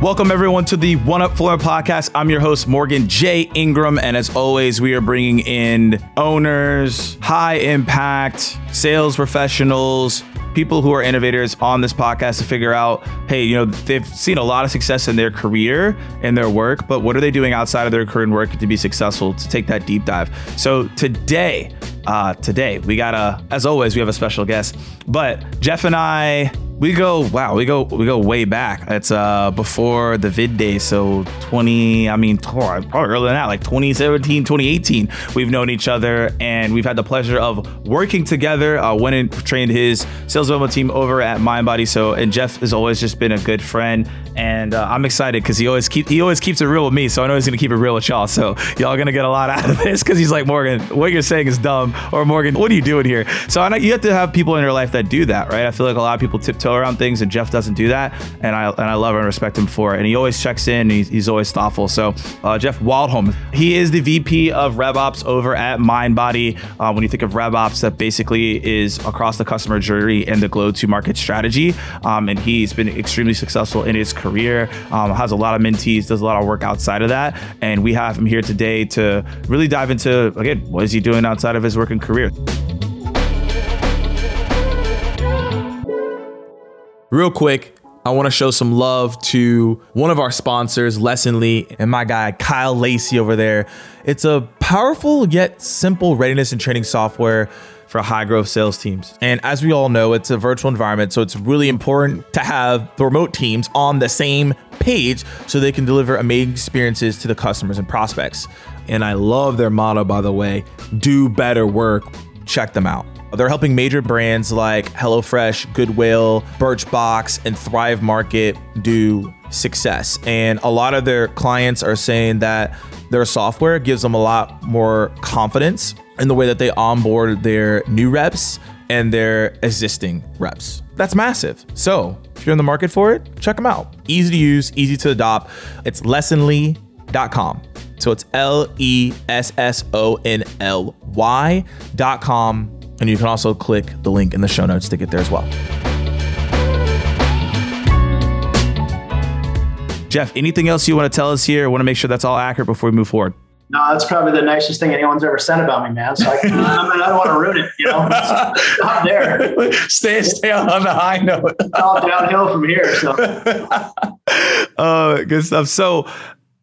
Welcome, everyone, to the One Up Formula podcast. I'm your host, Morgan J. Ingram. And as always, we are bringing in owners, high impact sales professionals, people who are innovators on this podcast to figure out hey, you know, they've seen a lot of success in their career and their work, but what are they doing outside of their and work to be successful to take that deep dive? So today, uh, today we got a, as always, we have a special guest, but Jeff and I we go wow we go we go way back. It's uh before the vid day so 20 i mean probably earlier than that like 2017 2018 we've known each other and we've had the pleasure of working together. Uh went and trained his sales development team over at mindbody. So and jeff has always just been a good friend and uh, i'm excited because he always keep he always keeps it real with me. So i know he's gonna keep it real with y'all. So y'all gonna get a lot out of this because he's like morgan what you're saying is dumb. Or morgan what are you doing here? So i know you have to have people in your life that do that right? I feel like a lot of people tiptoe around things, and Jeff doesn't do that. And I and I love and respect him for it. And he always checks in. He's, he's always thoughtful. So uh, Jeff Waldholm, he is the VP of RevOps over at MindBody. Uh, when you think of RevOps, that basically is across the customer journey and the go-to-market strategy. Um, and he's been extremely successful in his career. Um, has a lot of mentees, does a lot of work outside of that. And we have him here today to really dive into again what is he doing outside of his working career. Real quick, I want to show some love to one of our sponsors, Lessonly, and my guy, Kyle Lacey over there. It's a powerful yet simple readiness and training software for high growth sales teams. And as we all know, it's a virtual environment, so it's really important to have the remote teams on the same page so they can deliver amazing experiences to the customers and prospects. And I love their motto, by the way do better work. Check them out. They're helping major brands like HelloFresh, Goodwill, Birchbox, and Thrive Market do success. And a lot of their clients are saying that their software gives them a lot more confidence in the way that they onboard their new reps and their existing reps. That's massive. So, if you're in the market for it, check them out. Easy to use, easy to adopt. It's lessonly.com. So it's L E S S O N L Y.com and you can also click the link in the show notes to get there as well. Jeff, anything else you want to tell us here? I want to make sure that's all accurate before we move forward. No, that's probably the nicest thing anyone's ever said about me, man. So I, can, I, mean, I don't want to ruin it, you know. Stop there. Stay, stay on the high note. it's all downhill from here. So, uh, good stuff. So,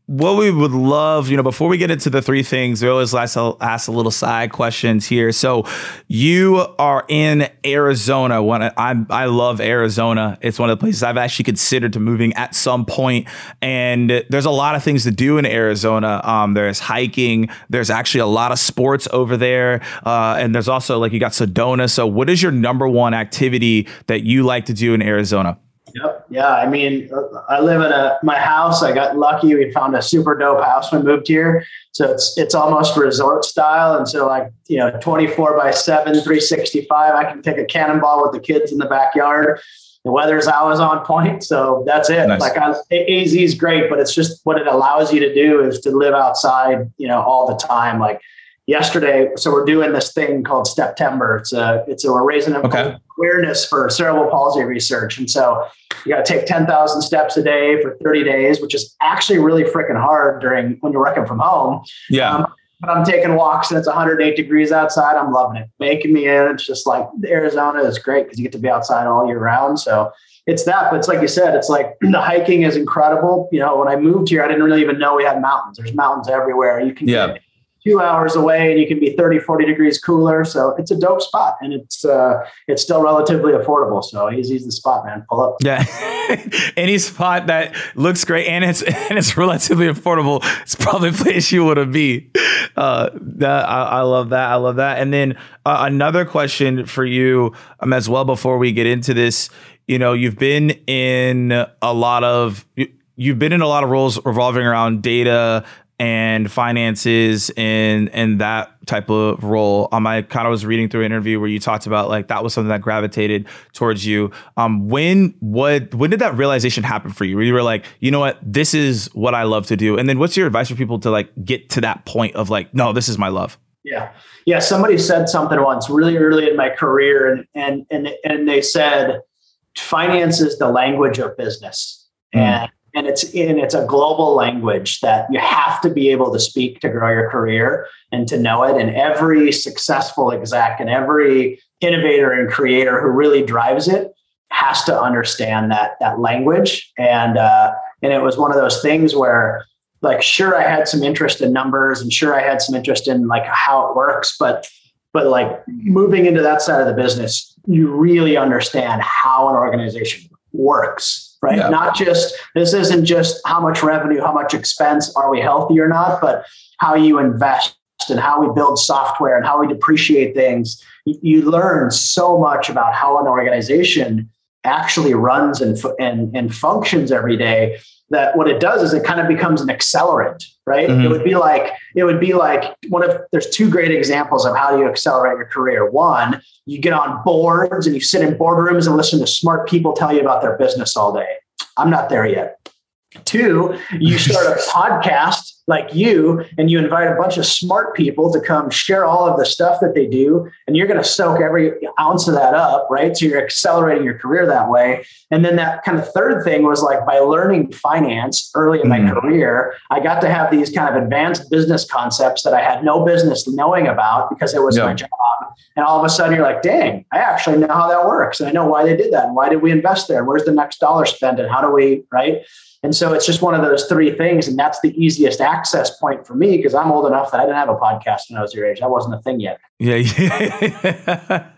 what we would love, you know, before we get into the three things, we always ask, ask a little side questions here. So, you are in Arizona. I I love Arizona. It's one of the places I've actually considered to moving at some point. And there's a lot of things to do in Arizona. Um, there's hiking. There's actually a lot of sports over there, uh, and there's also like you got Sedona. So, what is your number one activity that you like to do in Arizona? Yep. Yeah. I mean, uh, I live in a my house. I got lucky. We found a super dope house when we moved here. So it's it's almost resort style. And so like, you know, 24 by 7, 365. I can take a cannonball with the kids in the backyard. The weather's always on point. So that's it. Nice. Like I, AZ is great, but it's just what it allows you to do is to live outside, you know, all the time. Like yesterday. So we're doing this thing called Steptember. It's a it's a we're raising okay. awareness for cerebral palsy research, and so you got to take ten thousand steps a day for thirty days, which is actually really freaking hard during when you're working from home. Yeah. Um, but I'm taking walks and it's 108 degrees outside. I'm loving it. Making me in. It's just like Arizona is great because you get to be outside all year round. So it's that, but it's like you said, it's like the hiking is incredible. You know, when I moved here, I didn't really even know we had mountains. There's mountains everywhere. You can yeah. get two hours away and you can be 30, 40 degrees cooler. So it's a dope spot and it's uh, it's still relatively affordable. So AZ's the spot, man. Pull up. Yeah. Any spot that looks great and it's and it's relatively affordable, it's probably a place you want to be. Uh, that I, I, love that. I love that. And then uh, another question for you um, as well before we get into this. You know, you've been in a lot of you've been in a lot of roles revolving around data and finances and and that type of role. Um, I kind of was reading through an interview where you talked about like that was something that gravitated towards you. Um, when what when did that realization happen for you? Where you were like, you know what, this is what I love to do. And then what's your advice for people to like get to that point of like, no, this is my love. Yeah, yeah. Somebody said something once really early in my career, and and and and they said, finance is the language of business, mm. and and it's it's a global language that you have to be able to speak to grow your career and to know it. And every successful exec and every innovator and creator who really drives it has to understand that that language. And uh, and it was one of those things where like sure i had some interest in numbers and sure i had some interest in like how it works but but like moving into that side of the business you really understand how an organization works right? Yeah. not just this isn't just how much revenue how much expense are we healthy or not but how you invest and how we build software and how we depreciate things. You learn so much about how an organization actually runs and, and, and functions every day that what it does is it kind of becomes an accelerant right? Mm-hmm. it would be like it would be like one of there's two great examples of how you accelerate your career. One you get on boards and you sit in boardrooms and listen to smart people tell you about their business all day. I'm not there yet two you start a podcast like you and you invite a bunch of smart people to come share all of the stuff that they do and you're going to soak every ounce of that up right so you're accelerating your career that way and then that kind of third thing was like by learning finance early in my mm. career i got to have these kind of advanced business concepts that i had no business knowing about because it was yeah. my job and all of a sudden you're like dang i actually know how that works and i know why they did that and why did we invest there where's the next dollar spent and how do we right and so it's just one of those three things. And that's the easiest access point for me because I'm old enough that I didn't have a podcast when I was your age. That wasn't a thing yet. Yeah. yeah.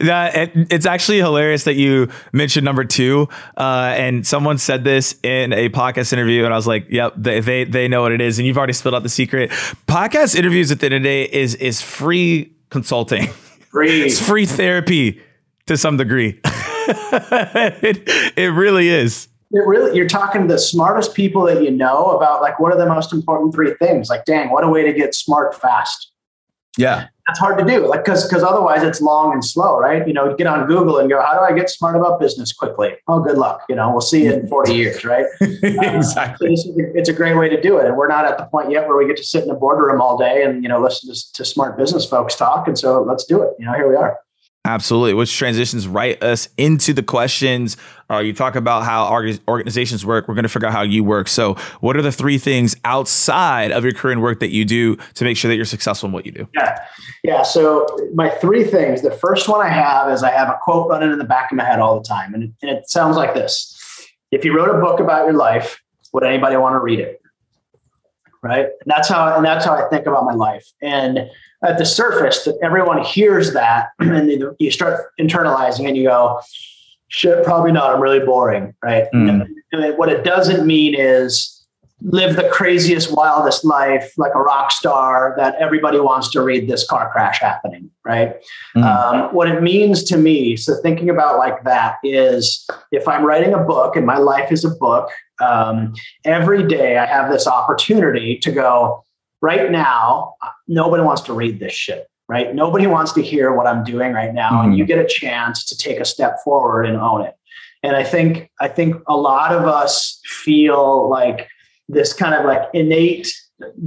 that it, it's actually hilarious that you mentioned number two. Uh, and someone said this in a podcast interview, and I was like, "Yep, they, they they know what it is." And you've already spilled out the secret. Podcast interviews at the end of the day is is free consulting. Free. it's free therapy to some degree. it, it really is it really you're talking to the smartest people that you know about like what are the most important three things? Like dang what a way to get smart fast. Yeah. That's hard to do like because because otherwise it's long and slow right? You know get on google and go how do i get smart about business quickly? Oh good luck you know we'll see you in 40 years right? Exactly. Uh, so it's a great way to do it and we're not at the point yet where we get to sit in a boardroom all day and you know listen to, to smart business folks talk and so let's do it you know here we are Absolutely, which transitions right us into the questions. Uh, you talk about how organizations work. We're going to figure out how you work. So, what are the three things outside of your and work that you do to make sure that you're successful in what you do? Yeah, yeah. So, my three things. The first one I have is I have a quote running in the back of my head all the time, and it, and it sounds like this: If you wrote a book about your life, would anybody want to read it? Right. And that's how, and that's how I think about my life. And at the surface that everyone hears that and you start internalizing and you go, shit, probably not. I'm really boring. Right. Mm. And what it doesn't mean is live the craziest, wildest life like a rock star that everybody wants to read this car crash happening. Right. Mm. Um, what it means to me, so thinking about like that is if I'm writing a book and my life is a book, um, every day I have this opportunity to go, right now, nobody wants to read this shit, right? Nobody wants to hear what I'm doing right now. Mm-hmm. And you get a chance to take a step forward and own it. And I think, I think a lot of us feel like this kind of like innate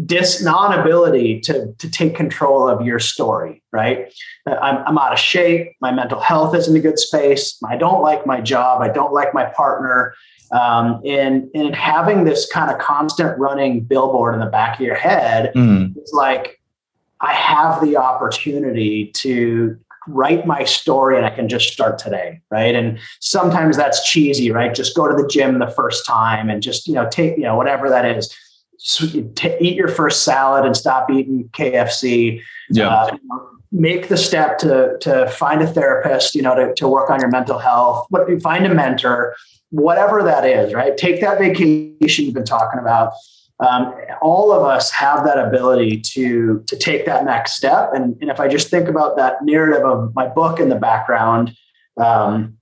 dis non-ability to, to take control of your story, right? I'm, I'm out of shape. My mental health isn't a good space. I don't like my job. I don't like my partner um, and and having this kind of constant running billboard in the back of your head mm. is like I have the opportunity to write my story and I can just start today, right? And sometimes that's cheesy, right? Just go to the gym the first time and just you know take you know whatever that is. eat your first salad and stop eating KFC. Yeah. Uh, make the step to to find a therapist, you know, to, to work on your mental health. What you find a mentor whatever that is, right? Take that vacation you've been talking about. Um, all of us have that ability to to take that next step. And, and if I just think about that narrative of my book in the background, um,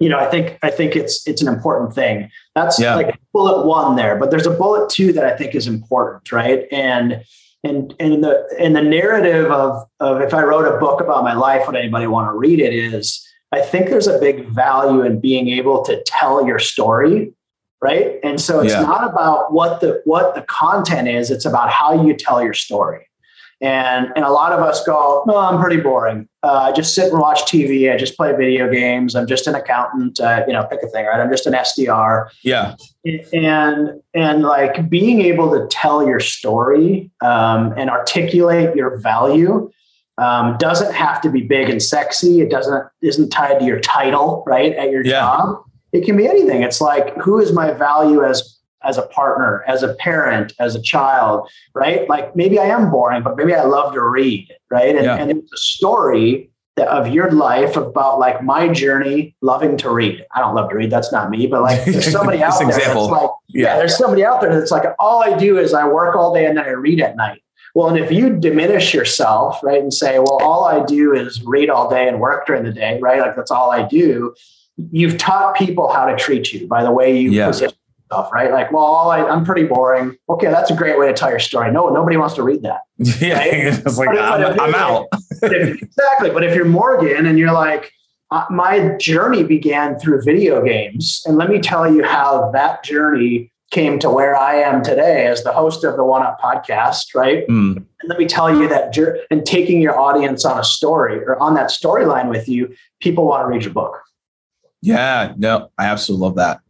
you know, I think I think it's it's an important thing. That's yeah. like bullet one there, but there's a bullet two that I think is important, right? And and and the in the narrative of of if I wrote a book about my life, would anybody want to read it? Is I think there's a big value in being able to tell your story, right? And so it's yeah. not about what the what the content is, it's about how you tell your story. And and a lot of us go, "No, I'm pretty boring." Uh, I just sit and watch TV. I just play video games. I'm just an accountant. Uh, you know, pick a thing, right? I'm just an SDR. Yeah. And and like being able to tell your story um, and articulate your value um, doesn't have to be big and sexy. It doesn't isn't tied to your title, right, at your yeah. job. It can be anything. It's like who is my value as as a partner, as a parent, as a child, right? Like maybe I am boring, but maybe I love to read, right? And, yeah. and it's a story that, of your life about like my journey loving to read. I don't love to read. That's not me, but like there's somebody out there example. that's like, yeah. yeah, there's somebody out there that's like, all I do is I work all day and then I read at night. Well, and if you diminish yourself, right, and say, well, all I do is read all day and work during the day, right? Like that's all I do. You've taught people how to treat you by the way you yeah. position stuff, right? Like, well, I, am pretty boring. Okay, that's a great way to tell your story. No, nobody wants to read that. Yeah, right? it's like, I'm, I'm out. if, exactly. But if you're Morgan and you're like, uh, my journey began through video games, and let me tell you how that journey came to where I am today as the host of the One Up podcast, right? Mm. And let me tell you that, and taking your audience on a story or on that storyline with you, people want to read your book. Yeah, no, I absolutely love that.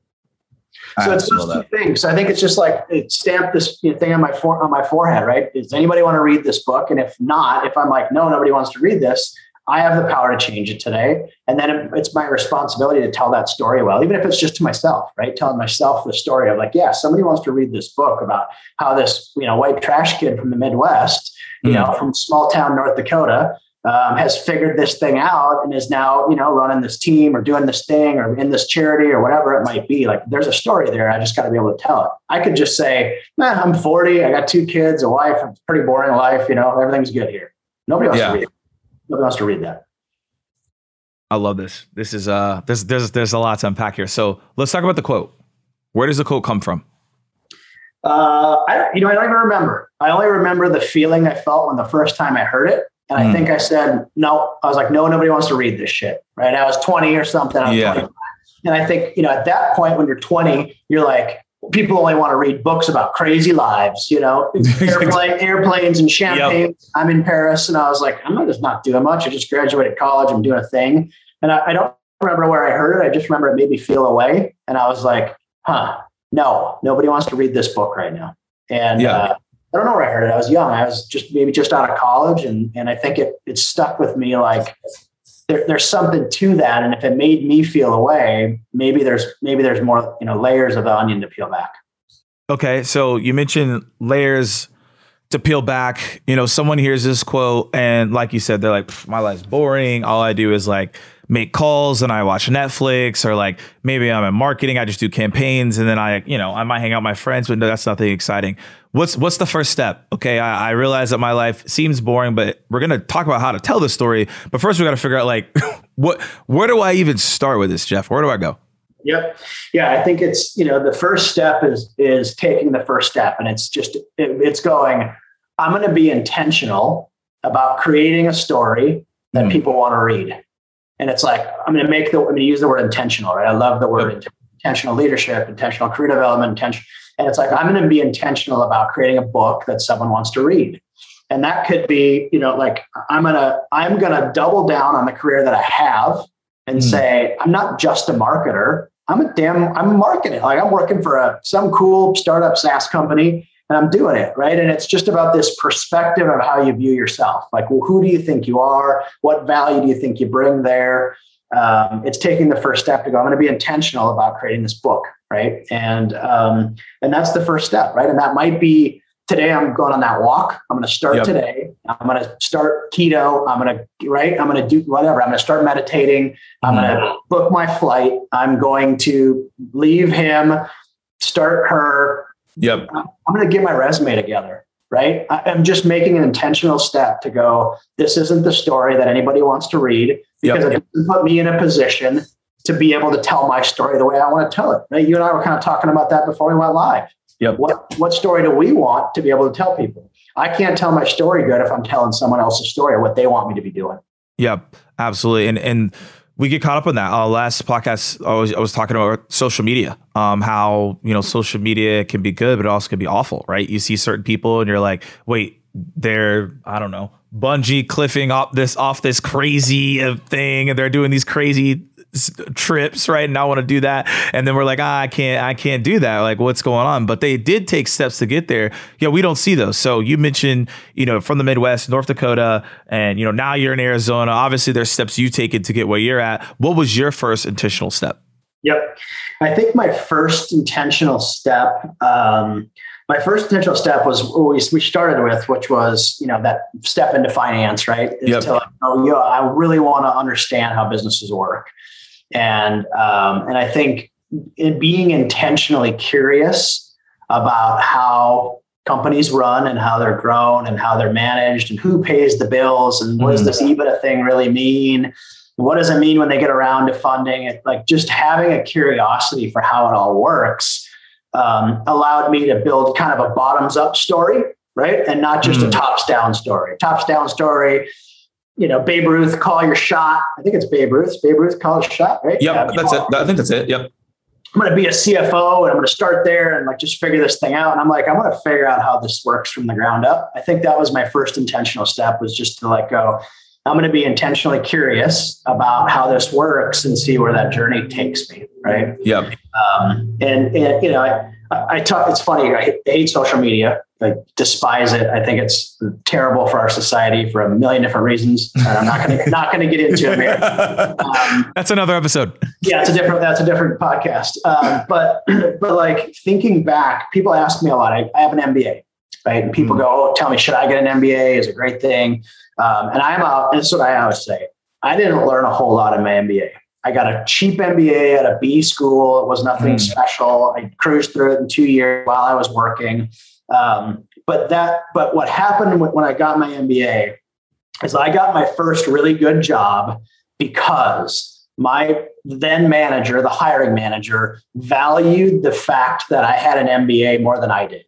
So it's those two things. I think it's just like it stamped this thing on my for, on my forehead, right? Does anybody want to read this book? And if not, if I'm like, no, nobody wants to read this, I have the power to change it today. And then it's my responsibility to tell that story well, even if it's just to myself, right? Telling myself the story of like, yeah, somebody wants to read this book about how this, you know, white trash kid from the Midwest, you mm. know, from small town North Dakota, um, has figured this thing out and is now, you know, running this team or doing this thing or in this charity or whatever it might be. Like there's a story there. I just got to be able to tell it. I could just say, man, I'm 40. I got two kids, a wife, It's a pretty boring life. You know, everything's good here. Nobody wants yeah. to read Nobody wants to read that. I love this. This is uh there's there's there's a lot to unpack here. So let's talk about the quote. Where does the quote come from? Uh, I you know I don't even remember. I only remember the feeling I felt when the first time I heard it, and mm. I think I said, no, I was like, no, nobody wants to read this shit. Right. I was 20 or something. yeah. And I think, you know, at that point when you're 20, you're like, people only want to read books about crazy lives, you know, airplane, airplanes and champagne. Yep. I'm in Paris and I was like, I'm just not doing much. I just graduated college. I'm doing a thing. And I, I don't remember where I heard it. I just remember it made me feel away. And I was like, huh, no, nobody wants to read this book right now. And yeah. uh, I don't know where I heard it. I was young. I was just maybe just out of college, and and I think it it stuck with me. Like there, there's something to that, and if it made me feel away, maybe there's maybe there's more you know layers of the onion to peel back. Okay, so you mentioned layers to peel back. You know, someone hears this quote, and like you said, they're like, "My life's boring. All I do is like." Make calls and I watch Netflix or like maybe I'm in marketing, I just do campaigns and then I, you know, I might hang out with my friends, but no, that's nothing exciting. What's what's the first step? Okay, I, I realize that my life seems boring, but we're gonna talk about how to tell the story. But first we gotta figure out like what where do I even start with this, Jeff? Where do I go? Yep. Yeah, I think it's you know the first step is is taking the first step, and it's just it, it's going. I'm going to be intentional about creating a story that mm. people want to read. And it's like, I'm going to make the, I'm going to use the word intentional, right? I love the word intentional leadership, intentional career development, intention. And it's like, I'm going to be intentional about creating a book that someone wants to read. And that could be, you know, like I'm going to, I'm going to double down on the career that I have and mm. say, I'm not just a marketer. I'm a damn, I'm marketing. Like I'm working for a, some cool startup SaaS company and I'm doing it, right? And it's just about this perspective of how you view yourself. Like, well, who do you think you are? What value do you think you bring there? Um, it's taking the first step to go. I'm going to be intentional about creating this book, right? And um, and that's the first step, right? And that might be today. I'm going on that walk. I'm going to start yep. today. I'm going to start keto. I'm going to right. I'm going to do whatever. I'm going to start meditating. I'm mm-hmm. going to book my flight. I'm going to leave him, start her, Yep. Uh, I'm going to get my resume together, right? I'm just making an intentional step to go, this isn't the story that anybody wants to read because yep. it doesn't put me in a position to be able to tell my story the way I want to tell it. Right? You and I were kind of talking about that before we went live. Yep. What, what story do we want to be able to tell people? I can't tell my story good if I'm telling someone else's story or what they want me to be doing. Yep, absolutely. And and we get caught up on that. Uh, last podcast, I was, I was talking about social media, um, how you know social media can be good, but it also can be awful, right? You see certain people, and you're like, wait, they're I don't know bungee cliffing off this off this crazy uh, thing, and they're doing these crazy trips, right? And I want to do that. And then we're like, ah, I can't, I can't do that. Like, what's going on? But they did take steps to get there. Yeah, we don't see those. So you mentioned, you know, from the Midwest, North Dakota, and you know, now you're in Arizona. Obviously, there's steps you take it to get where you're at. What was your first intentional step? Yep. I think my first intentional step, um, my first intentional step was always we started with, which was you know that step into finance, right? Yep. To oh, yeah, I really want to understand how businesses work and um, and I think in being intentionally curious about how companies run and how they're grown and how they're managed and who pays the bills and what mm-hmm. does this EBITDA thing really mean? What does it mean when they get around to funding it? Like just having a curiosity for how it all works um, allowed me to build kind of a bottoms up story, right? And not just mm-hmm. a tops down story. Tops down story you know, Babe Ruth, call your shot. I think it's Babe Ruth. Babe Ruth, call your shot, right? Yep, yeah, that's it. I think that's it. Yep. I'm going to be a CFO and I'm going to start there and like just figure this thing out. And I'm like, I want to figure out how this works from the ground up. I think that was my first intentional step was just to like go, I'm going to be intentionally curious about how this works and see where that journey takes me. Right. Yep. Um, and, and, you know, I, I talk, it's funny. I hate social media. I despise it. I think it's terrible for our society for a million different reasons. And I'm not going to, not going to get into it. Um, that's another episode. Yeah. It's a different, that's a different podcast. Um, but, but like thinking back, people ask me a lot. I, I have an MBA, right? And people mm go, oh, tell me, should I get an MBA? Is a great thing. Um, and I'm out. And that's what I always say. I didn't learn a whole lot in my MBA. I got a cheap MBA at a B school. It was nothing mm. special. I cruised through it in two years while I was working. Um, but that, but what happened when I got my MBA is I got my first really good job because my then manager, the hiring manager, valued the fact that I had an MBA more than I did.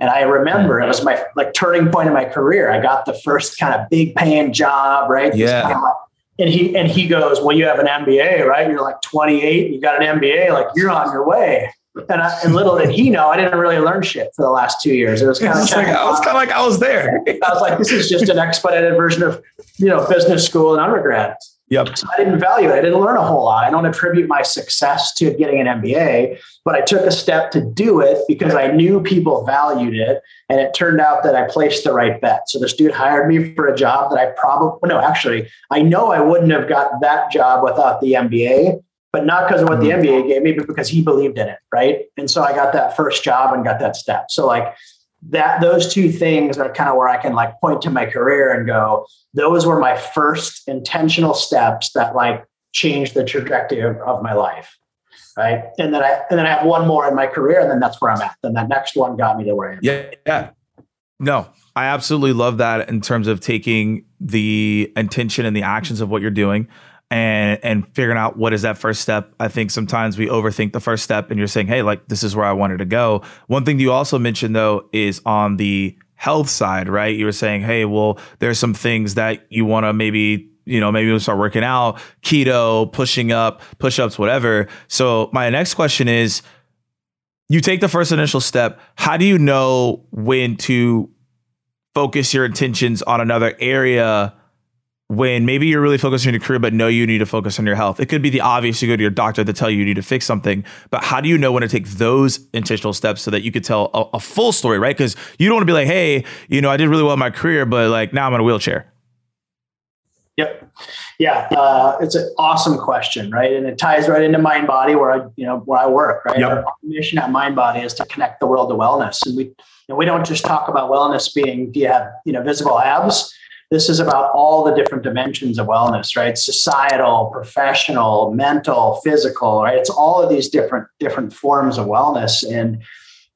And I remember it was my like turning point in my career. I got the first kind of big paying job, right? Yeah. Kind of like, and he and he goes, "Well, you have an MBA, right? You're like 28, you got an MBA, like you're on your way." And, I, and little did he know, I didn't really learn shit for the last two years. It was kind of like, I was kind of like I was there. I was like, this is just an expedited version of you know business school and undergrad. Yep. So I didn't value it. I didn't learn a whole lot. I don't attribute my success to getting an MBA, but I took a step to do it because I knew people valued it. And it turned out that I placed the right bet. So this dude hired me for a job that I probably, no, actually, I know I wouldn't have got that job without the MBA, but not because of what the MBA mm-hmm. gave me, but because he believed in it. Right. And so I got that first job and got that step. So like, that those two things are kind of where I can like point to my career and go, those were my first intentional steps that like changed the trajectory of, of my life. Right. And then I and then I have one more in my career, and then that's where I'm at. Then that next one got me to where I am. Yeah. Yeah. No, I absolutely love that in terms of taking the intention and the actions of what you're doing and and figuring out what is that first step. I think sometimes we overthink the first step and you're saying, "Hey, like this is where I wanted to go." One thing you also mentioned though is on the health side, right? You were saying, "Hey, well, there's some things that you want to maybe you know, maybe we'll start working out, keto, pushing up, push ups, whatever. So, my next question is you take the first initial step. How do you know when to focus your intentions on another area when maybe you're really focused on your career, but know you need to focus on your health. It could be the obvious you go to your doctor to tell you you need to fix something, but how do you know when to take those intentional steps so that you could tell a, a full story, right? Because you don't want to be like, hey, you know, I did really well in my career, but like now I'm in a wheelchair. Yep. Yeah. Uh, it's an awesome question, right? And it ties right into MindBody where I, you know, where I work, right? Yep. Our mission at MindBody is to connect the world to wellness. And we, you know, we don't just talk about wellness being, do you have, you know, visible abs? This is about all the different dimensions of wellness right societal professional mental physical right it's all of these different different forms of wellness and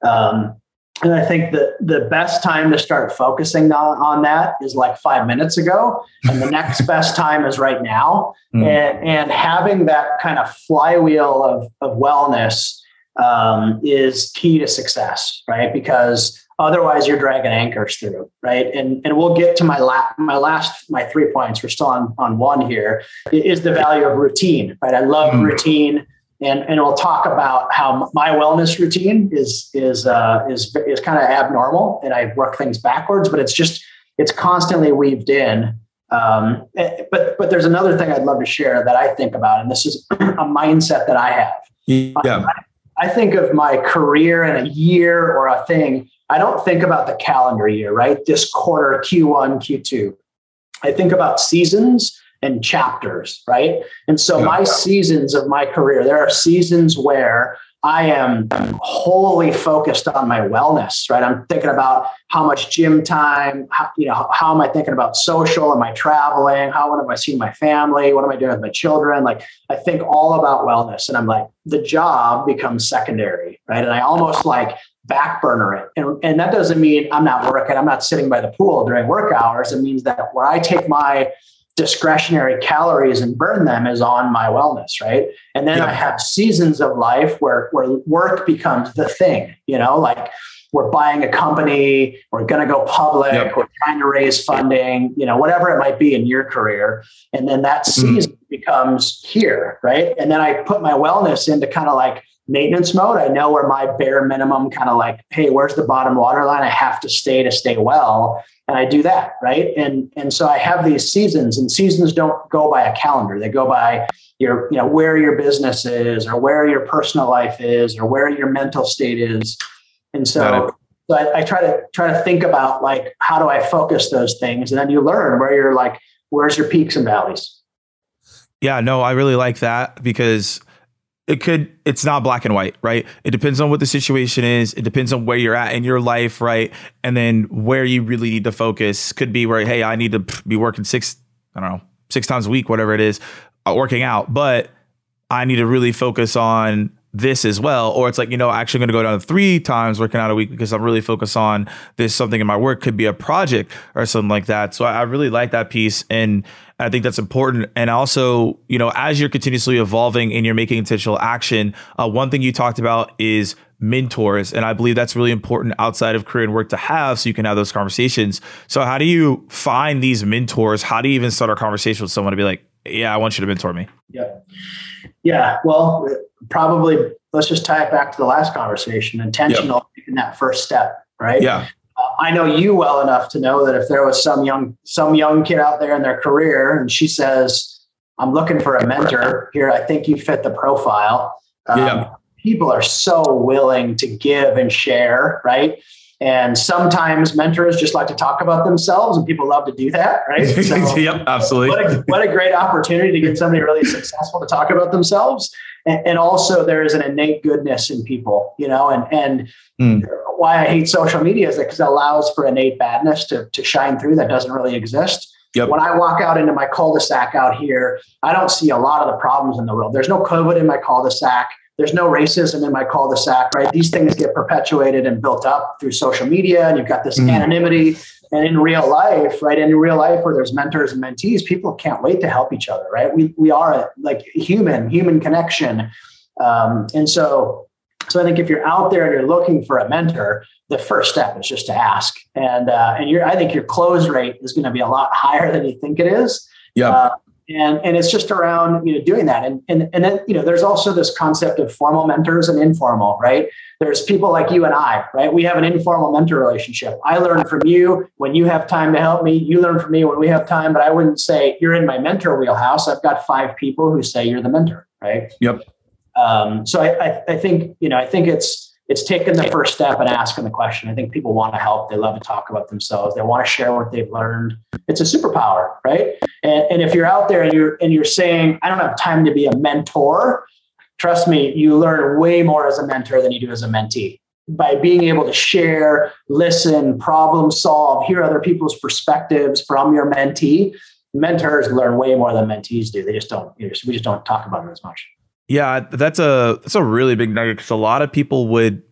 um, and I think that the best time to start focusing on, on that is like five minutes ago. And the next best time is right now. Mm. And, and having that kind of flywheel of, of wellness um, is key to success, right? Because Otherwise, you're dragging anchors through, right? And and we'll get to my last my last my three points. We're still on on one here. Is the value of routine, right? I love mm. routine, and and we'll talk about how my wellness routine is is uh, is is kind of abnormal, and I work things backwards, but it's just it's constantly weaved in. Um, eh, but but there's another thing I'd love to share that I think about, and this is a mindset that I have. Yeah. I, I think of my career in a year or a thing. I don't think about the calendar year, right? This quarter, Q1, Q2. I think about seasons and chapters, right? And so yeah. my seasons of my career, there are seasons where I am wholly focused on my wellness, right? I'm thinking about how much gym time, how, you know, how am I thinking about social? Am I traveling? How am I seeing my family? What am I doing with my children? Like I think all about wellness and I'm like, the job becomes secondary, right? And I almost like back burner it. And, and that doesn't mean I'm not working, I'm not sitting by the pool during work hours. It means that where I take my discretionary calories and burn them is on my wellness, right? And then yeah. I have seasons of life where where work becomes the thing, you know, like we're buying a company, we're going to go public, yep. we're trying to raise funding, you know, whatever it might be in your career. And then that mm-hmm. season mm. becomes here, right? And then I put my wellness into kind of like maintenance mode. I know where my bare minimum kind of like, hey, where's the bottom water line? I have to stay to stay well. And I do that, right? And and so I have these seasons, and seasons don't go by a calendar. They go by your, you know, where your business is, or where your personal life is, or where your mental state is. And so so I, I, try to try to think about like how do I focus those things, and then you learn where you're like, where's your peaks and valleys. Yeah, no, I really like that because it could it's not black and white right? It depends on what the situation is. It depends on where you're at in your life right? And then where you really need to focus could be where hey i need to be working six i don't know six times a week whatever it is uh, working out. But i need to really focus on this as well or it's like you know actually going to go down three times working out a week because i'm really focused on this something in my work could be a project or something like that so i really like that piece and I think that's important. And also, you know, as you're continuously evolving and you're making intentional action, uh, one thing you talked about is mentors. And I believe that's really important outside of career and work to have so you can have those conversations. So, how do you find these mentors? How do you even start a conversation with someone to be like, yeah, I want you to mentor me? Yeah. Yeah. Well, probably let's just tie it back to the last conversation intentional yep. in that first step, right? Yeah. I know you well enough to know that if there was some young some young kid out there in their career and she says, "I'm looking for a mentor here," I think you fit the profile. Um, yeah. People are so willing to give and share, right? And sometimes mentors just like to talk about themselves, and people love to do that, right? So yep, absolutely. What a, what a great opportunity to get somebody really successful to talk about themselves. And, and also, there is an innate goodness in people, you know, and and mm. why I hate social media is that because it allows for innate badness to to shine through that doesn't really exist. Yep. When I walk out into my cul-de-sac out here, I don't see a lot of the problems in the world. There's no COVID in my cul-de-sac. There's no racism in my cul-de-sac, right? These things get perpetuated and built up through social media, and you've got this mm. anonymity. And in real life, right? In real life, where there's mentors and mentees, people can't wait to help each other, right? We we are like human, human connection, um, and so so I think if you're out there and you're looking for a mentor, the first step is just to ask, and uh, and you're, I think your close rate is going to be a lot higher than you think it is. Yeah. Uh, and and it's just around you know doing that. And and and then you know there's also this concept of formal mentors and informal right? There's people like you and i right? We have an informal mentor relationship. I learn from you when you have time to help me. You learn from me when we have time. But i wouldn't say you're in my mentor wheelhouse. I've got five people who say you're the mentor right? Yep. Um, so I, I i think you know i think it's it's taking the first step and asking the question. I think people want to help. They love to talk about themselves. They want to share what they've learned. It's a superpower, right? And, and if you're out there and you're and you're saying, I don't have time to be a mentor, trust me, you learn way more as a mentor than you do as a mentee. By being able to share, listen, problem solve, hear other people's perspectives from your mentee, mentors learn way more than mentees do. They just don't. we just don't talk about it as much. Yeah, that's a that's a really big nugget because a lot of people would,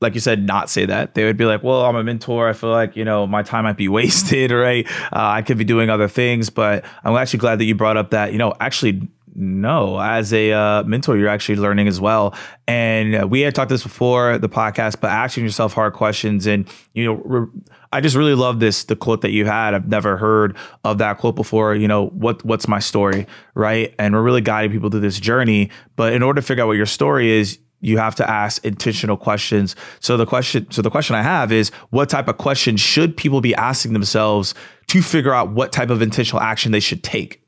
like you said, not say that. They would be like, "Well, I'm a mentor. I feel like you know my time might be wasted, right? Uh, I could be doing other things." But I'm actually glad that you brought up that you know actually no As a uh, mentor, you're actually learning as well. And we had talked this before the podcast, but asking yourself hard questions. And, you know, re- I just really love this, the quote that you had. I've never heard of that quote before. You know, what what's my story, right? And we're really guiding people through this journey. But in order to figure out what your story is, you have to ask intentional questions. So the question, so the question I have is, what type of questions should people be asking themselves to figure out what type of intentional action they should take?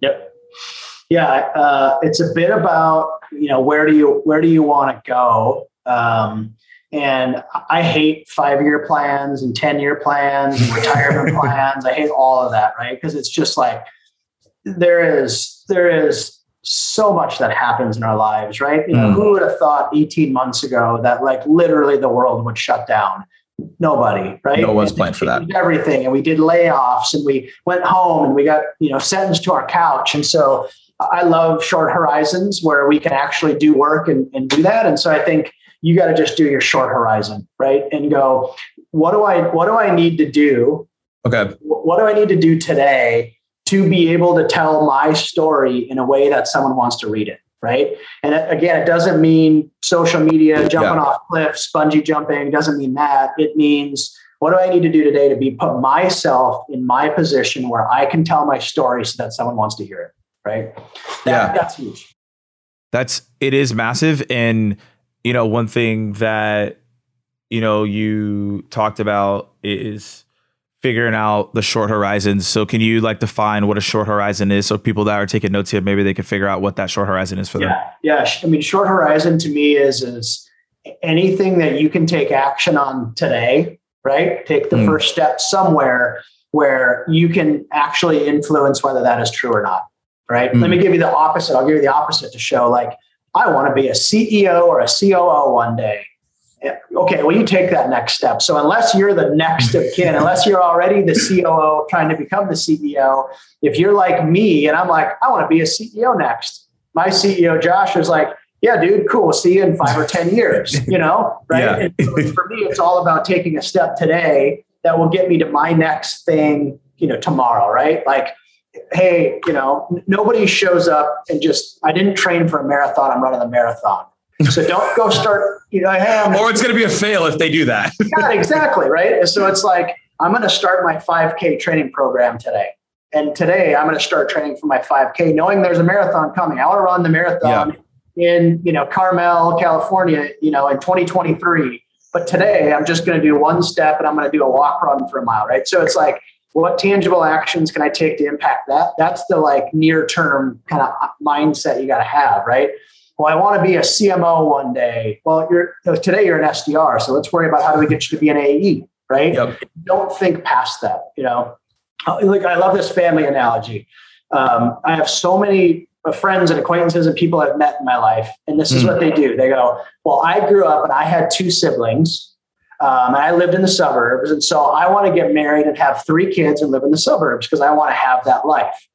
Yep. Yeah, uh, it's a bit about you know where do you where do you want to go, um, and I hate five year plans and ten year plans and retirement plans. I hate all of that, right? Because it's just like there is there is so much that happens in our lives, right? You know, mm. who would have thought 18 months ago that like literally the world would shut down? Nobody, right? No one's planned for that. Everything, and we did layoffs, and we went home, and we got you know sentenced to our couch, and so I love short horizons where we can actually do work and, and do that. And so I think you got to just do your short horizon, right? And go, what do I what do I need to do? Okay. What do I need to do today to be able to tell my story in a way that someone wants to read it? Right. And again, it doesn't mean social media, jumping yeah. off cliffs, bungee jumping, doesn't mean that. It means what do I need to do today to be put myself in my position where I can tell my story so that someone wants to hear it right? That, yeah, that's huge. That's it is massive, and you know one thing that you know you talked about is figuring out the short horizons. So can you like define what a short horizon is so people that are taking notes here maybe they can figure out what that short horizon is for yeah. them? Yeah. I mean short horizon to me is is anything that you can take action on today, right? Take the mm. first step somewhere where you can actually influence whether that is true or not right? Mm-hmm. Let me mm. give you the opposite. I'll give you the opposite to show like, I want to be a CEO or a COO one day. Okay, well, you take that next step. So, unless you're the next of kin, unless you're already the COO trying to become the CEO, if you're like me and I'm like, I want to be a CEO next, my CEO, Josh, is like, yeah, dude, cool. See you in five or 10 years, you know? Right. Yeah. for me, it's all about taking a step today that will get me to my next thing, you know, tomorrow. Right. Like, hey, you know, nobody shows up and just, I didn't train for a marathon, I'm running a marathon. So don't go start, you know, hey, or it's going to be a fail if they do that. yeah, exactly. Right. So it's like, I'm going to start my 5K training program today. And today I'm going to start training for my 5K, knowing there's a marathon coming. I want to run the marathon yeah. in, you know, Carmel, California, you know, in 2023. But today I'm just going to do one step and I'm going to do a walk run for a mile. Right. So it's like, what tangible actions can I take to impact that? That's the like near term kind of mindset you got to have, right? Well, I want to be a CMO one day. Well, you're today you're an SDR, so let's worry about how do we get you to be an AE, right? Yep. Don't think past that. You know, uh, like I love this family analogy. Um, I have so many uh, friends and acquaintances and people I've met in my life, and this is mm. what they do. They go, "Well, I grew up and I had two siblings." Um, I lived in the suburbs. And so I want to get married and have three kids and live in the suburbs because I want to have that life.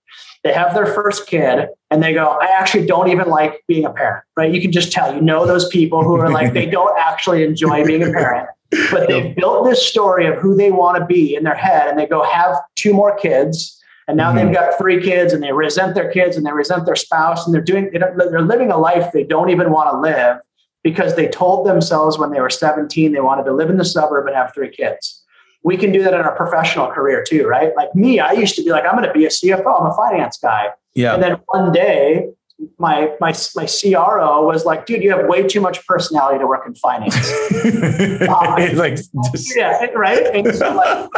They have their first kid and they go, I actually don't even like being a parent, right? You can just tell, you know, those people who are like, they don't actually enjoy being a parent, but they've built this story of who they want to be in their head and they go have two more kids. And now mm-hmm. they've got three kids and they resent their kids and they resent their spouse and they're doing, they're living a life they don't even want to live because they told themselves when they were 17 they wanted to live in the suburb and have three kids. We can do that in our professional career too, right? Like me, I used to be like, I'm going to be a CFO. I'm a finance guy. Yeah. And then one day, my my my CRO was like, dude, you have way too much personality to work in finance. um, like, just... yeah, right. And so, like,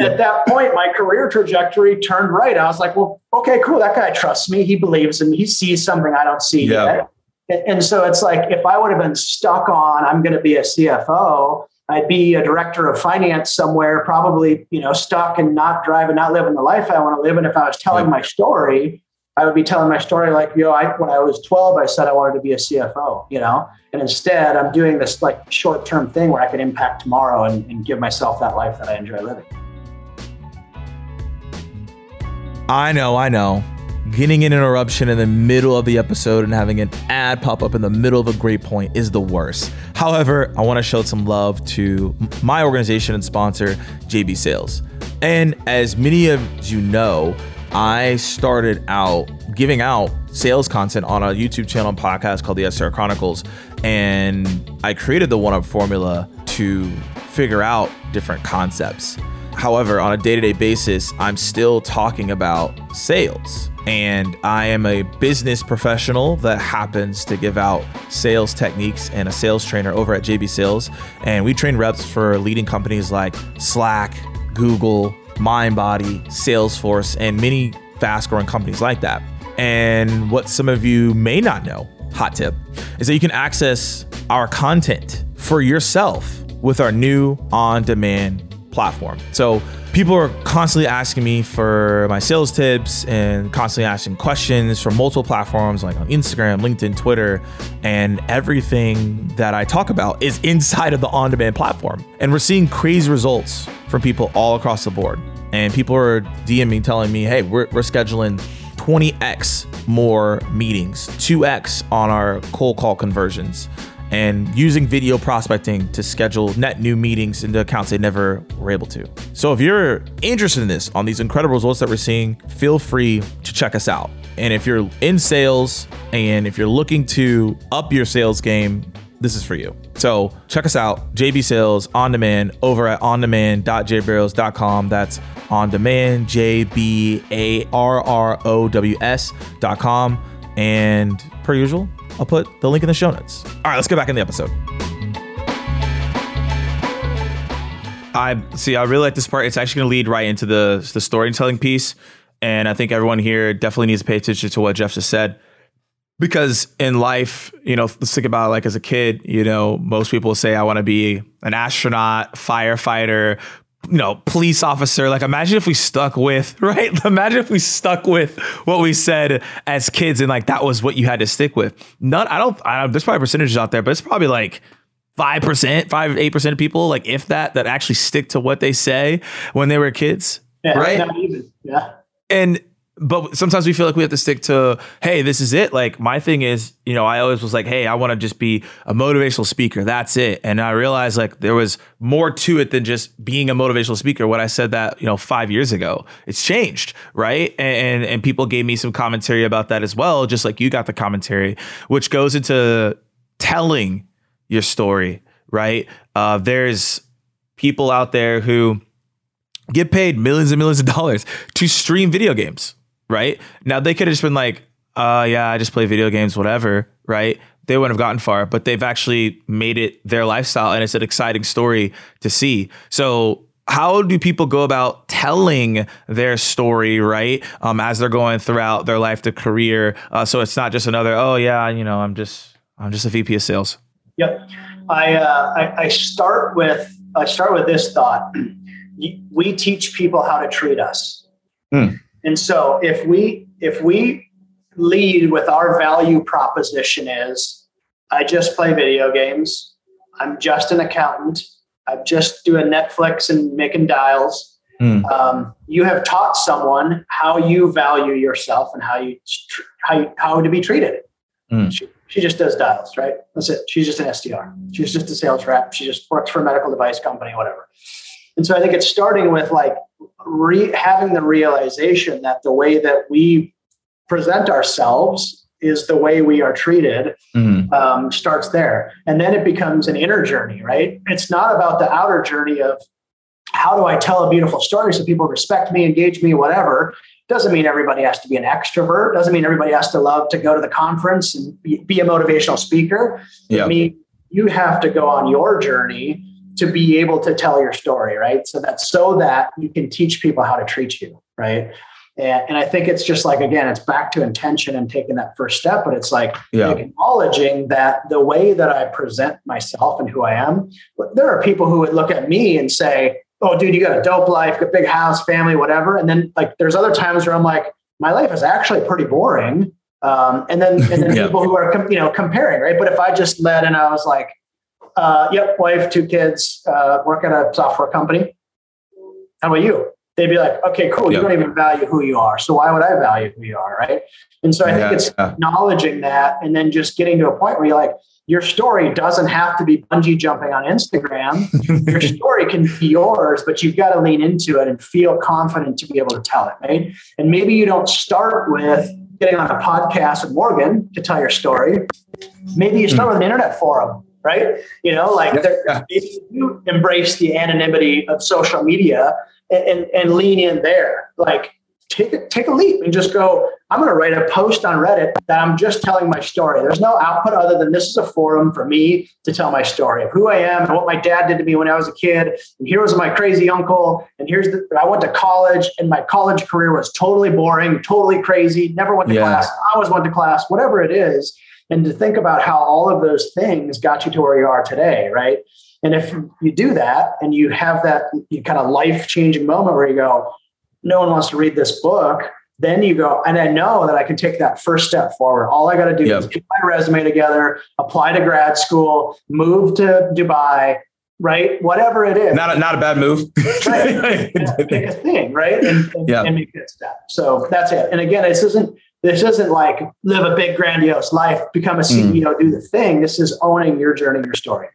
at that point, my career trajectory turned right. I was like, well, okay, cool. That guy trusts me. He believes in me. He sees something I don't see yeah. yet. And so it's like if I would have been stuck on I'm going to be a CFO, I'd be a director of finance somewhere, probably you know stuck and not driving, not living the life I want to live. And if I was telling my story, I would be telling my story like, yo, I, when I was 12, I said I wanted to be a CFO, you know, and instead I'm doing this like short term thing where I can impact tomorrow and, and give myself that life that I enjoy living. I know, I know getting an interruption in the middle of the episode and having an ad pop up in the middle of a great point is the worst. However, I want to show some love to my organization and sponsor, JB Sales. And as many of you know, I started out giving out sales content on a YouTube channel and podcast called the SDR Chronicles. And I created the one up formula to figure out different concepts. However, on a day to day basis, I'm still talking about sales. And I am a business professional that happens to give out sales techniques and a sales trainer over at JB Sales. And we train reps for leading companies like Slack, Google, MindBody, Salesforce, and many fast growing companies like that. And what some of you may not know, hot tip, is that you can access our content for yourself with our new on demand platform. So people are constantly asking me for my sales tips and constantly asking questions from multiple platforms like on Instagram, LinkedIn, Twitter, and everything that I talk about is inside of the on demand platform. And we're seeing crazy results from people all across the board. And people are DMing telling me, hey, we're, we're scheduling 20x more meetings, 2x on our cold call conversions and using video prospecting to schedule net new meetings into accounts they never were able to. So if you're interested in this on these incredible results that we're seeing, feel free to check us out. And if you're in sales and if you're looking to up your sales game, this is for you. So check us out, JB Sales on demand over at ondemand.jbarrows.com. That's on demand, J B A R R O W S.com. And per usual, I'll put the link in the show notes. All right, let's get back in the episode. I see. I really like this part. It's actually going to lead right into the the storytelling piece, and I think everyone here definitely needs to pay attention to what Jeff just said, because in life, you know, let's think about it, like as a kid. You know, most people say, "I want to be an astronaut, firefighter, you know, police officer. Like, imagine if we stuck with, right? Imagine if we stuck with what we said as kids and like that was what you had to stick with. None, I don't, I there's probably percentages out there, but it's probably like 5%, 5 8% of people, like if that, that actually stick to what they say when they were kids. Yeah, right. Yeah. And but sometimes we feel like we have to stick to, hey, this is it. Like my thing is, you know, I always was like, hey, I want to just be a motivational speaker. That's it. And I realized like there was more to it than just being a motivational speaker. When I said that, you know, five years ago, it's changed, right? And and people gave me some commentary about that as well, just like you got the commentary, which goes into telling your story, right? Uh, there's people out there who get paid millions and millions of dollars to stream video games right? Now they could have just been like, uh, yeah, I just play video games, whatever, right? They wouldn't have gotten far, but they've actually made it their lifestyle and it's an exciting story to see. So how do people go about telling their story right um, as they're going throughout their life to career uh, so it's not just another oh yeah you know i'm just i'm just a vp of sales yep i uh, I, I start with i start with this thought we teach people how to treat us mm. And so if we if we lead with our value proposition is I just play video games, I'm just an accountant, I'm just doing Netflix and making dials. Mm. Um, you have taught someone how you value yourself and how you how you, how to be treated. Mm. She, she just does dials, right? That's it. She's just an SDR. She's just a sales rep. She just works for a medical device company, whatever. And so I think it's starting with like re- having the realization that the way that we present ourselves is the way we are treated mm-hmm. um, starts there. And then it becomes an inner journey right? It's not about the outer journey of how do i tell a beautiful story so people respect me engage me whatever. Doesn't mean everybody has to be an extrovert. Doesn't mean everybody has to love to go to the conference and be, be a motivational speaker. Yep. i mean you have to go on your journey to be able to tell your story, right? So that's so that you can teach people how to treat you, right? And, and I think it's just like, again, it's back to intention and taking that first step, but it's like, yeah. acknowledging that the way that I present myself and who I am, there are people who would look at me and say, oh, dude, you got a dope life, a big house, family, whatever. And then like, there's other times where I'm like, my life is actually pretty boring. Um, and then, and then yeah. people who are, you know, comparing, right? But if I just led and I was like, uh, yep, wife, two kids, uh, work at a software company. How about you? they'd be like, okay, cool. You don't even value who you are. So why would I value who you are? Right. And so I think it's yeah. acknowledging that and then just getting to a point where you're like, your story doesn't have to be bungee jumping on Instagram. your story can be yours, but you've got to lean into it and feel confident to be able to tell it, right? And maybe you don't start with getting on a podcast with Morgan to tell your story. Maybe you start mm with an internet forum, right? You know, like yeah. if you embrace the anonymity of social media and, and, and lean in there, like take a, take a leap and just go, I'm going to write a post on Reddit that I'm just telling my story. There's no output other than this is a forum for me to tell my story of who I am and what my dad did to me when I was a kid. And here was my crazy uncle. And here's the, I went to college and my college career was totally boring, totally crazy, never went to yeah. class. I always went to class, whatever it is. And to think about how all of those things got you to where you are today, right? And if you do that and you have that kind of life changing moment where you go, no one wants to read this book, then you go, and I know that I can take that first step forward. All I got to do yep. is get my resume together, apply to grad school, move to Dubai, right? Whatever it is. Not a, not a bad move. right. Pick a thing, right? And, and, yep. and make that step. So that's it. And again, this isn't this isn't like live a big grandiose life, become a CEO, mm. do the thing. This is owning your journey, your story.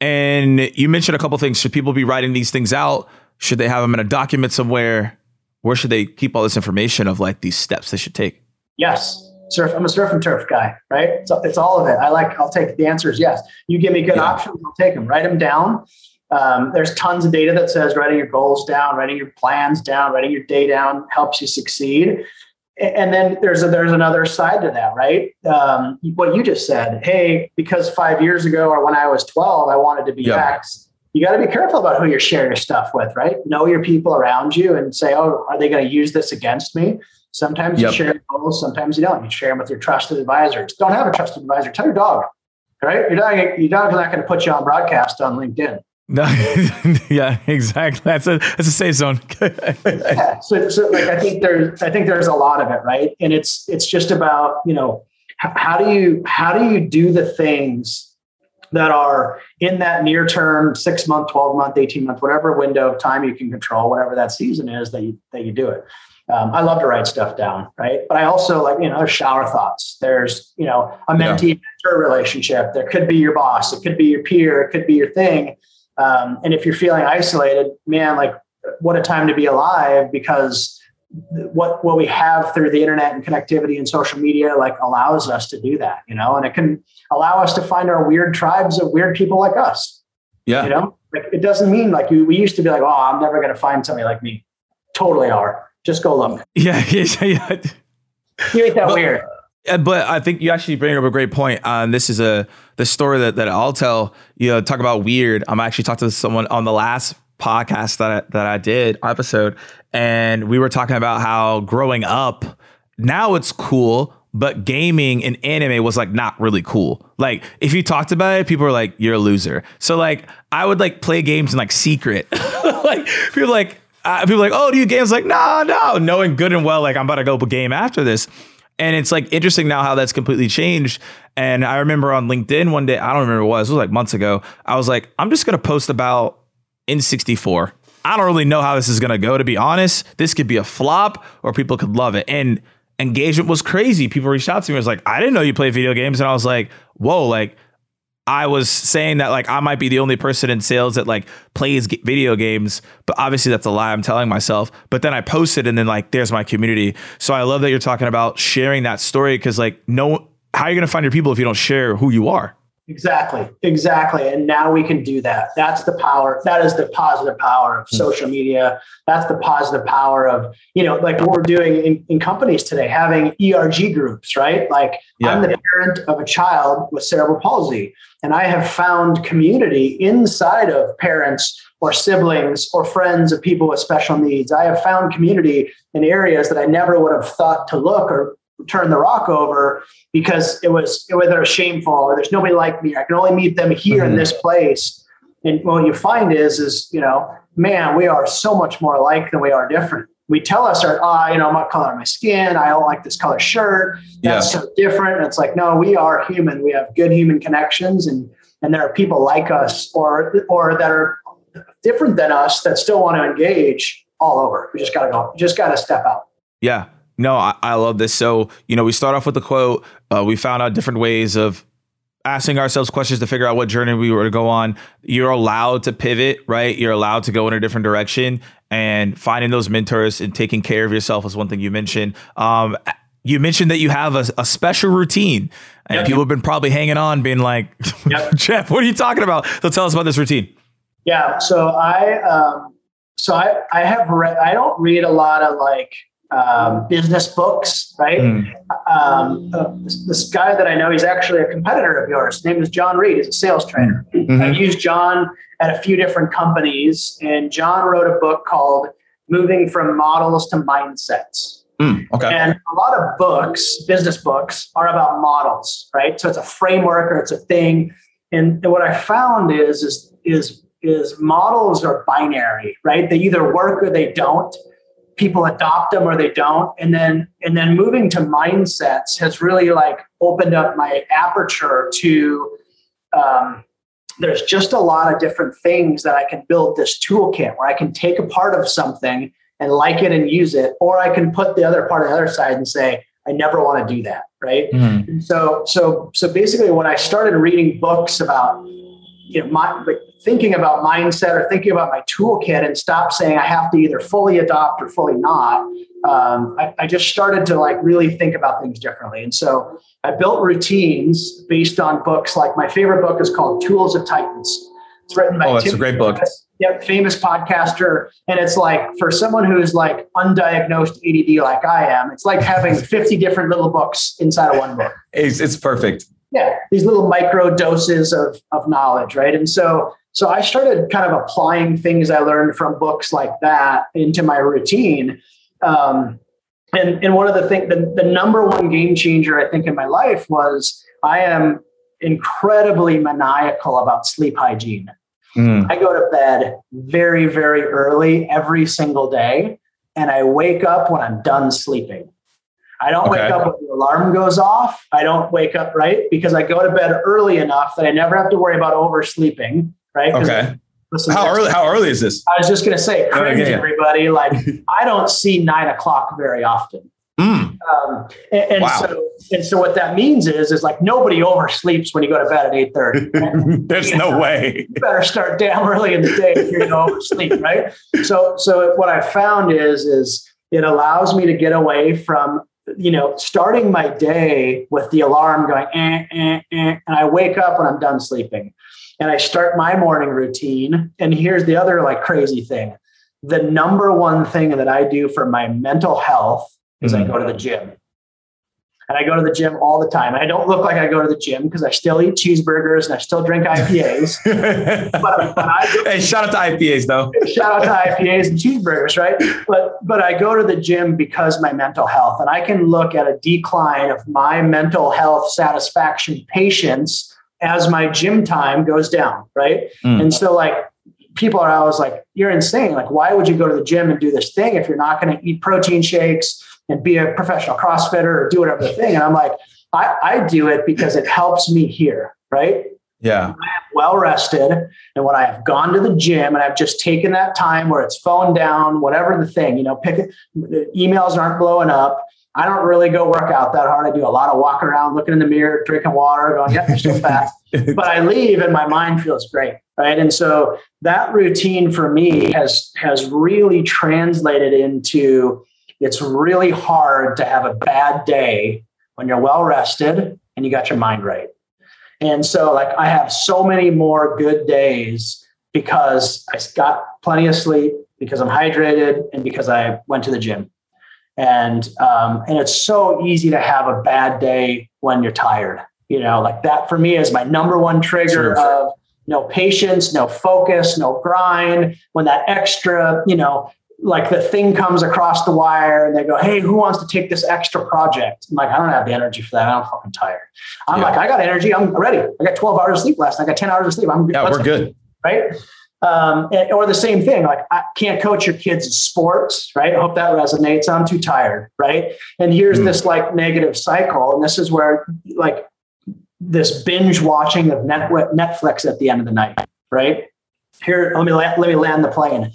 And you mentioned a couple things. Should people be writing these things out? Should they have them in a document somewhere? Where should they keep all this information of like these steps they should take? Yes. Surf. I'm a surf and turf guy, right? So it's all of it. I like, I'll take the answer is yes. You give me good yeah. options, I'll take them. Write them down. Um, there's tons of data that says writing your goals down, writing your plans down, writing your day down helps you succeed. And then there's a, there's another side to that, right? Um, what you just said. Hey, because five years ago or when I was 12, I wanted to be yep. X you got to be careful about who you're sharing your stuff with, right? Know your people around you and say, oh, are they going to use this against me? Sometimes yep. you share goals, sometimes you don't. You share them with your trusted advisors. Don't have a trusted advisor. Tell your dog, right? Your dog, your dog's not going to put you on broadcast on LinkedIn. No, yeah, exactly. That's a that's a safe zone. so, so like I think there's I think there's a lot of it, right? And it's it's just about you know how do you how do you do the things that are in that near term, six month, 12 month, 18 month, whatever window of time you can control, whatever that season is that you, that you do it. Um, I love to write stuff down, right? But I also like, you know, shower thoughts. There's, you know, a mentee mentor relationship. There could be your boss. It could be your peer. It could be your thing. Um, and if you're feeling isolated, man, like what a time to be alive because what what we have through the internet and connectivity and social media like allows us to do that you know? And it can allow us to find our weird tribes of weird people like us. Yeah. You know? Like it doesn't mean like we, we used to be like oh i'm never going to find somebody like me. Totally are. Just go look. Yeah yeah yeah. You ain't that but, weird but I think you actually bring up a great point. Uh, this is a the story that, that I'll tell. You know, talk about weird. I'm actually talking to someone on the last podcast that I, that I did episode, and we were talking about how growing up now it's cool but gaming and anime was like not really cool. Like if you talked about it, people were like, "You're a loser." So like I would like play games in like secret. like people like uh, people like, "Oh, do you games?" Like, no, no, knowing good and well like I'm about to go game after this. And it's like interesting now how that's completely changed. And I remember on LinkedIn one day, I don't remember what it was, it was like months ago. I was like, I'm just gonna post about N64 I don't really know how this is going to go, to be honest. This could be a flop or people could love it. And engagement was crazy. People reached out to me. It was like, I didn't know you play video games. And I was like, whoa, like, I was saying that like I might be the only person in sales that like plays video games, but obviously that's a lie I'm telling myself. But then I posted and then like there's my community. So I love that you're talking about sharing that story because like no how are you going to find your people if you don't share who you are? Exactly, exactly. And now we can do that. That's the power. That is the positive power of hmm. social media. That's the positive power of, you know, like what we're doing in, in companies today, having ERG groups, right? Like yeah. I'm the parent of a child with cerebral palsy, and I have found community inside of parents or siblings or friends of people with special needs. I have found community in areas that I never would have thought to look or turn the rock over because it was whether it was shameful or there's nobody like me. I can only meet them here mm-hmm. in this place. And what you find is, is you know, man, we are so much more alike than we are different. We tell us, our, ah, oh, you know, I'm not color of my skin. I don't like this color shirt. That's yeah. so different. And it's like, no, we are human. We have good human connections, and and there are people like us or or that are different than us that still want to engage all over. We just got to go. We just got to step out. Yeah. No, I, I, love this. So, you know, we start off with the quote. Uh, we found out different ways of asking ourselves questions to figure out what journey we were to go on. You're allowed to pivot, right? You're allowed to go in a different direction and finding those mentors and taking care of yourself is one thing you mentioned. Um, you mentioned that you have a, a special routine and yep. people have been probably hanging on being like, yep. Jeff, what are you talking about? So tell us about this routine. Yeah. So I, um, so I, I have read, I don't read a lot of like, um, business books, right? Mm. Um, uh, this, this, guy that I know, he's actually a competitor of yours. His name is John Reed. He's a sales trainer. Mm-hmm. I've used John at a few different companies, and John wrote a book called Moving from Models to Mindsets. Mm, okay. And a lot of books, business books, are about models, right? So it's a framework or it's a thing. And, and what I found is, is, is, is models are binary, right? They either work or they don't people adopt them or they don't and then and then moving to mindsets has really like opened up my aperture to um, there's just a lot of different things that i can build this toolkit where i can take a part of something and like it and use it or i can put the other part on the other side and say i never want to do that right mm-hmm. so so so basically when i started reading books about you know my like thinking about mindset or thinking about my toolkit and stop saying I have to either fully adopt or fully not. Um, I, I, just started to like really think about things differently. And so I built routines based on books. Like my favorite book is called Tools of Titans. It's written by oh, it's a great book. Yep, famous podcaster. And it's like for someone who's like undiagnosed ADD like I am, it's like having 50 different little books inside of one book. It's, it's perfect. Yeah, these little micro doses of, of knowledge, right? And so so I started kind of applying things I learned from books like that into my routine. Um, and, and one of the things, the, the number one game changer I think in my life was I am incredibly maniacal about sleep hygiene. Mm. I go to bed very, very early every single day, and I wake up when I'm done sleeping. I don't okay. wake up when the alarm goes off. I don't wake up right because I go to bed early enough that I never have to worry about oversleeping right? Okay. How early? How early is this? I was just going to say, cringe, okay, yeah. everybody. Like, I don't see nine o'clock very often. Mm. Um, and, and wow. so, and so, what that means is, is like nobody oversleeps when you go to bed at eight thirty. There's you no know, way. You better start damn early in the day if you're going to oversleep, right? So, so what I found is, is it allows me to get away from you know starting my day with the alarm going, eh, eh, eh, and I wake up when I'm done sleeping and I start my morning routine. And here's the other like crazy thing. The number one thing that I do for my mental health is mm-hmm. I go to the gym. And I go to the gym all the time. I don't look like I go to the gym because I still eat cheeseburgers and I still drink IPAs. but, but I hey, shout out to IPAs though. shout out to IPAs and cheeseburgers, right? But but I go to the gym because my mental health, and I can look at a decline of my mental health satisfaction patience as my gym time goes down, right? Mm. And so like people are always like, you're insane. Like, why would you go to the gym and do this thing if you're not going to eat protein shakes and be a professional CrossFitter or do whatever the thing? And I'm like, I, I do it because it helps me here, right? Yeah. I am well rested. And when I have gone to the gym and I've just taken that time where it's phone down, whatever the thing, you know, pick it, emails aren't blowing up. I don't really go work out that hard. I do a lot of walking around, looking in the mirror, drinking water, going, yeah, you're still fat. but I leave and my mind feels great. Right. And so that routine for me has has really translated into it's really hard to have a bad day when you're well rested and you got your mind right. And so like I have so many more good days because I got plenty of sleep, because I'm hydrated, and because I went to the gym and um, and it's so easy to have a bad day when you're tired you know like that for me is my number one trigger sure. of no patience no focus no grind. When that extra you know like the thing comes across the wire and they go hey who wants to take this extra project? I'm like i don't have the energy for that. I'm fucking tired. I'm yeah. like i got energy. I'm ready. I got 12 hours of sleep last night. I got 10 hours of sleep. I'm yeah we're good. Right um, and, or the same thing, like I can't coach your kids' sports, right? I hope that resonates. I'm too tired, right? And here's mm. this like negative cycle. And this is where like this binge watching of Netflix at the end of the night, right? Here, let me let me land the plane.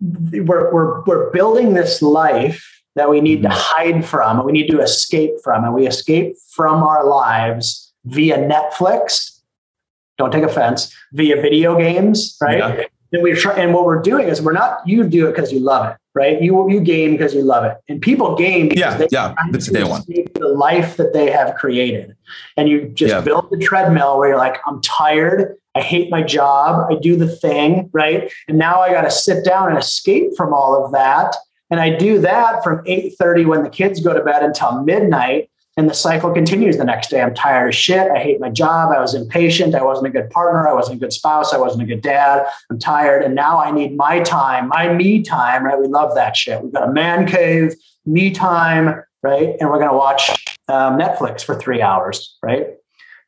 we're, we're, we're building this life that we need to mm-hmm. hide from, and we need to escape from, and we escape from our lives via Netflix. Don't take offense, via video games, right? Yeah. And we try, and what we're doing is we're not you do it because you love it, right? You you game because you love it, and people game because yeah, they yeah, that's day one. The life that they have created, and you just yeah. build the treadmill where you're like, I'm tired, I hate my job, I do the thing, right? And now I got to sit down and escape from all of that and I do that from 8:30 when the kids go to bed until midnight. And the cycle continues the next day. I'm tired of shit. I hate my job. I was impatient. I wasn't a good partner. I wasn't a good spouse. I wasn't a good dad. I'm tired. And now I need my time, my me time, right? We love that shit. We've got a man cave, me time, right? And we're going to watch um, Netflix for three hours, right?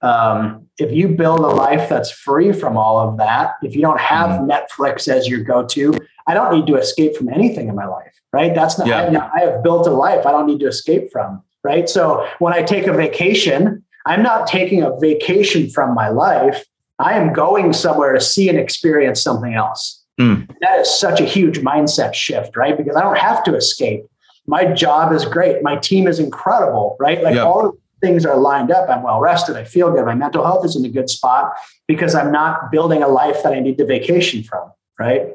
Um, if you build a life that's free from all of that, if you don't have mm-hmm. Netflix as your go to, I don't need to escape from anything in my life right? That's not, yeah. I, I have built a life I don't need to escape from, right? So when I take a vacation, I'm not taking a vacation from my life. I am going somewhere to see and experience something else. Mm. That is such a huge mindset shift, right? Because I don't have to escape. My job is great. My team is incredible, right? Like yep. all of things are lined up. I'm well rested. I feel good. My mental health is in a good spot because I'm not building a life that I need to vacation from, right?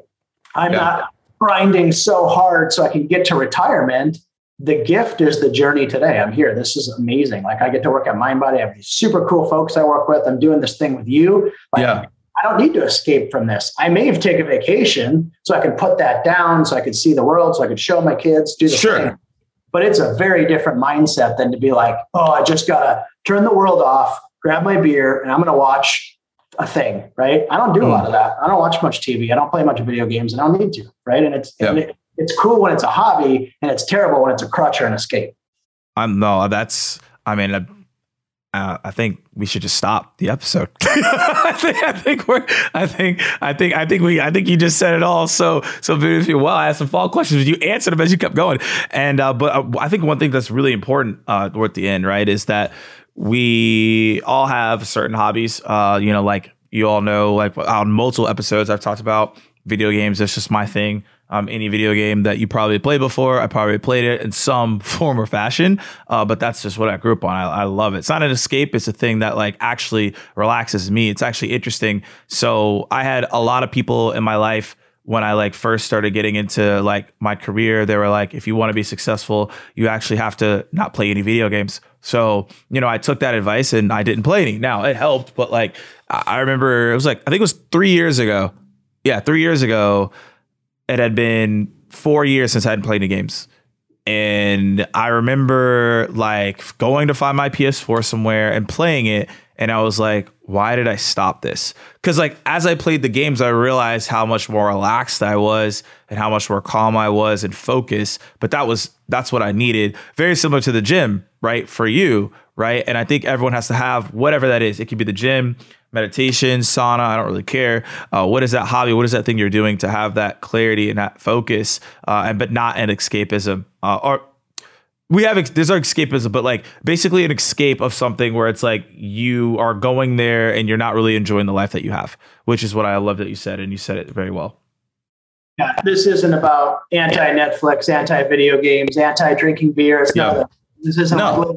I'm yeah. not grinding so hard so I can get to retirement. The gift is the journey today. I'm here. This is amazing. Like I get to work at MindBody. I have these super cool folks I work with. I'm doing this thing with you. Like, yeah. I don't need to escape from this. I may have taken a vacation so I can put that down, so I could see the world, so I could show my kids, do the sure. thing. But it's a very different mindset than to be like, oh, I just gotta turn the world off, grab my beer, and I'm gonna watch a thing, right? I don't do a lot of mm. that. I don't watch much TV. I don't play much video games, and I don't need to, right? And it's and it, it's cool when it's a hobby, and it's terrible when it's a crutch or an escape. I'm no, that's. I mean, uh, I think we should just stop the episode. I, think, I think we're. I think. I think. I think we. I think you just said it all. So so beautifully well. I asked some follow questions, you answered them as you kept going. And uh, but uh, I think one thing that's really important uh, at the end, right, is that we all have certain hobbies. Uh, you know, like you all know, like on multiple episodes, I've talked about video games. That's just my thing. Um, any video game that you probably played before, I probably played it in some form or fashion. Uh, but that's just what I grew up on. I, I, love it. It's not an escape. It's a thing that like actually relaxes me. It's actually interesting. So I had a lot of people in my life when I like first started getting into like my career, they were like, if you want to be successful, you actually have to not play any video games. So, you know, I took that advice and I didn't play any. Now it helped, but like I remember it was like, I think it was three years ago. Yeah, three years ago. It had been four years since I hadn't played any games. And I remember like going to find my PS4 somewhere and playing it and I was like, why did I stop this? Because like as I played the games, I realized how much more relaxed I was and how much more calm I was and focused. But that was that's what I needed. Very similar to the gym, right? For you, right? And I think everyone has to have whatever that is. It could be the gym, meditation, sauna. I don't really care. Uh, what is that hobby? What is that thing you're doing to have that clarity and that focus, uh, and but not an escapism uh, or we have there's our escapism, but like basically an escape of something where it's like you are going there and you're not really enjoying the life that you have, which is what I love that you said, and you said it very well. Yeah, this isn't about anti Netflix, anti video games, anti drinking beer. It's yeah. not. This isn't. No.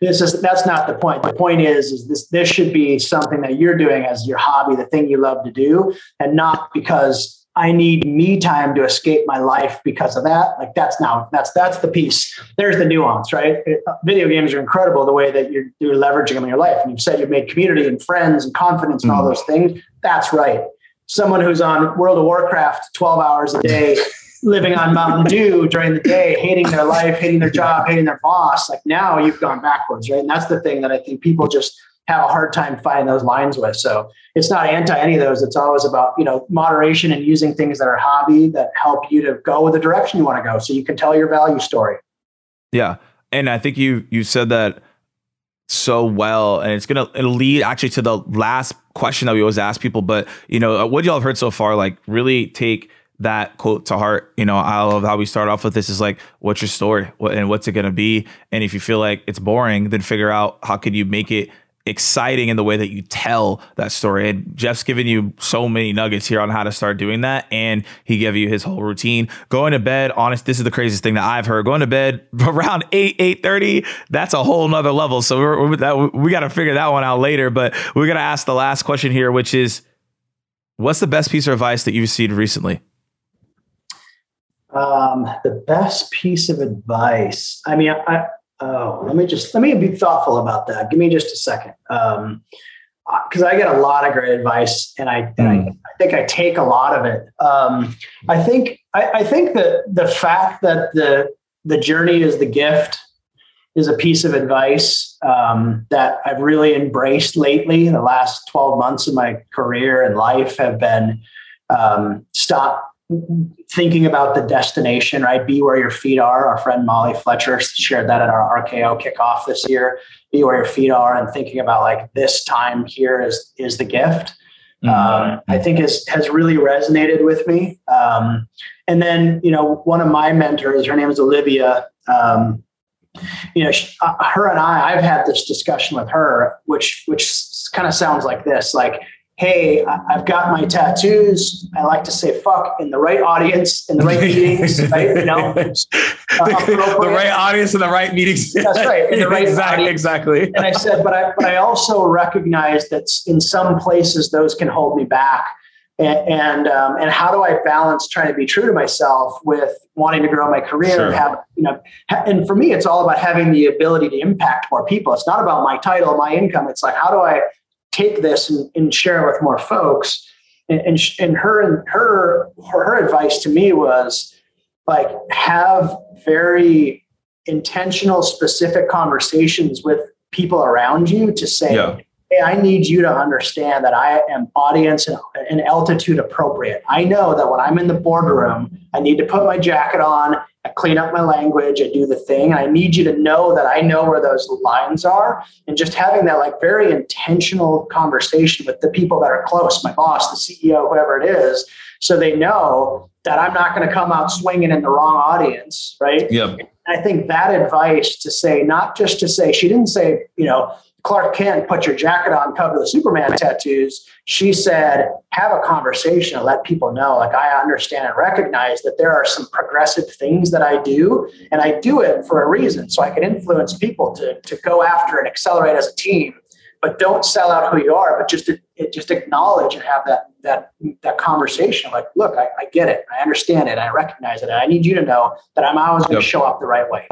This is that's not the point. The point is, is this this should be something that you're doing as your hobby, the thing you love to do, and not because I need me time to escape my life because of that. Like that's now that's that's the piece. There's the nuance, right? It, uh, video games are incredible the way that you're, you're leveraging them in your life. And you've said you've made community and friends and confidence and all mm-hmm. those things. That's right. Someone who's on World of Warcraft 12 hours a day, living on Mountain Dew during the day, hating their life, hating their job, hating their boss. Like now you've gone backwards, right? And that's the thing that I think people just have a hard time finding those lines with. So it's not anti any of those. It's always about, you know, moderation and using things that are hobby that help you to go the direction you want to go so you can tell your value story. Yeah. And I think you you said that so well and it's gonna lead actually to the last question that we always ask people but you know what y'all have heard so far like really take that quote to heart. You know, I love how we start off with this is like, what's your story and what's it going to be? And if you feel like it's boring, then figure out how can you make it exciting in the way that you tell that story. And Jeff's given you so many nuggets here on how to start doing that. And he gave you his whole routine. Going to bed, honest, this is the craziest thing that I've heard. Going to bed around 8, 8.30, that's a whole nother level. So we're, we're that, we got to figure that one out later. But we're going to ask the last question here, which is what's the best piece of advice that you've received recently? Um, the best piece of advice. I mean, I, oh, let me just let me be thoughtful about that. Give me just a second. Um, because I get a lot of great advice, and I, and I, hmm. I, think I take a lot of it. Um, I think I, I think that the fact that the the journey is the gift is a piece of advice um, that I've really embraced lately. The last twelve months of my career and life have been um, stop thinking about the destination, right? Be where your feet are. Our friend Molly Fletcher shared that at our RKO kickoff this year. Be where your feet are, and thinking about like this time here is is the gift. Mm-hmm. Um, I think has has really resonated with me. Um, and then you know, one of my mentors, her name is Olivia. Um, you know, she, uh, her and I, I've had this discussion with her, which which kind of sounds like this, like hey, I've got my tattoos. I like to say fuck in the right audience, in the right meetings, right? You know, uh, the right audience in the right meetings. That's right, in the right exactly, audience. Exactly. And I said, but I, but I also recognize that in some places those can hold me back. And and, um, and how do I balance trying to be true to myself with wanting to grow my career sure. and have you know and for me it's all about having the ability to impact more people it's not about my title my income it's like how do i take this and, and share it with more folks. And, and, and her, her, her advice to me was like, have very intentional, specific conversations with people around you to say, yeah. Hey, I need you to understand that I am audience and, and altitude appropriate. I know that when I'm in the boardroom, I need to put my jacket on I clean up my language, I do the thing. And I need you to know that I know where those lines are. And just having that like very intentional conversation with the people that are close, my boss, the CEO, whoever it is, so they know that I'm not going to come out swinging in the wrong audience, right? Yeah. I think that advice to say, not just to say, she didn't say, you know, Clark Kent, put your jacket on, cover the Superman tattoos. She said, have a conversation and let people know, like, I understand and recognize that there are some progressive things that I do, and I do it for a reason. So I can influence people to, to go after and accelerate as a team. But don't sell out who you are, but just just acknowledge and have that that that conversation. Like, look, I, I get it, I understand it, I recognize it. I need you to know that I'm always going to show up the right way.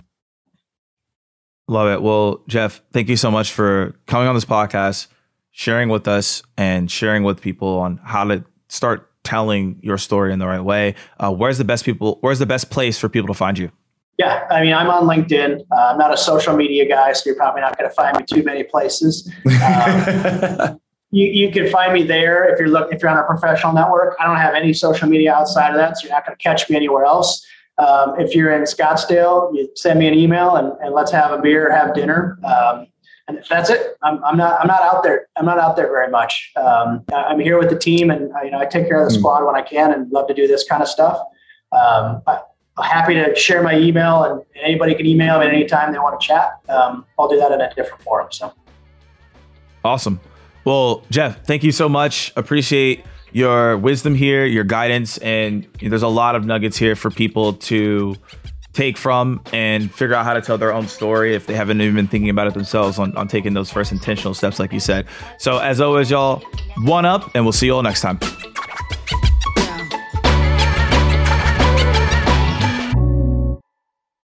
Love it. Well, Jeff, thank you so much for coming on this podcast, sharing with us, and sharing with people on how to start telling your story in the right way. Uh, where's the best people? Where's the best place for people to find you? Yeah, I mean, I'm on LinkedIn. Uh, I'm not a social media guy, so you're probably not going to find me too many places. Um, you, you can find me there if you're looking if you're on a professional network. I don't have any social media outside of that, so you're not going to catch me anywhere else. Um, if you're in Scottsdale, you send me an email and, and let's have a beer, have dinner. Um, and that's it. I'm, I'm, not, I'm not out there. I'm not out there very much. Um, I'm here with the team and you know, I take care of the hmm. squad when I can and love to do this kind of stuff. Um, I, am happy to share my email and anybody can email me anytime they want to chat. Um, I'll do that in a different forum. So awesome. Well, Jeff, thank you so much. Appreciate your wisdom here, your guidance, and there's a lot of nuggets here for people to take from and figure out how to tell their own story if they haven't even been thinking about it themselves on, on taking those first intentional steps, like you said. So, as always, y'all, one up, and we'll see you all next time.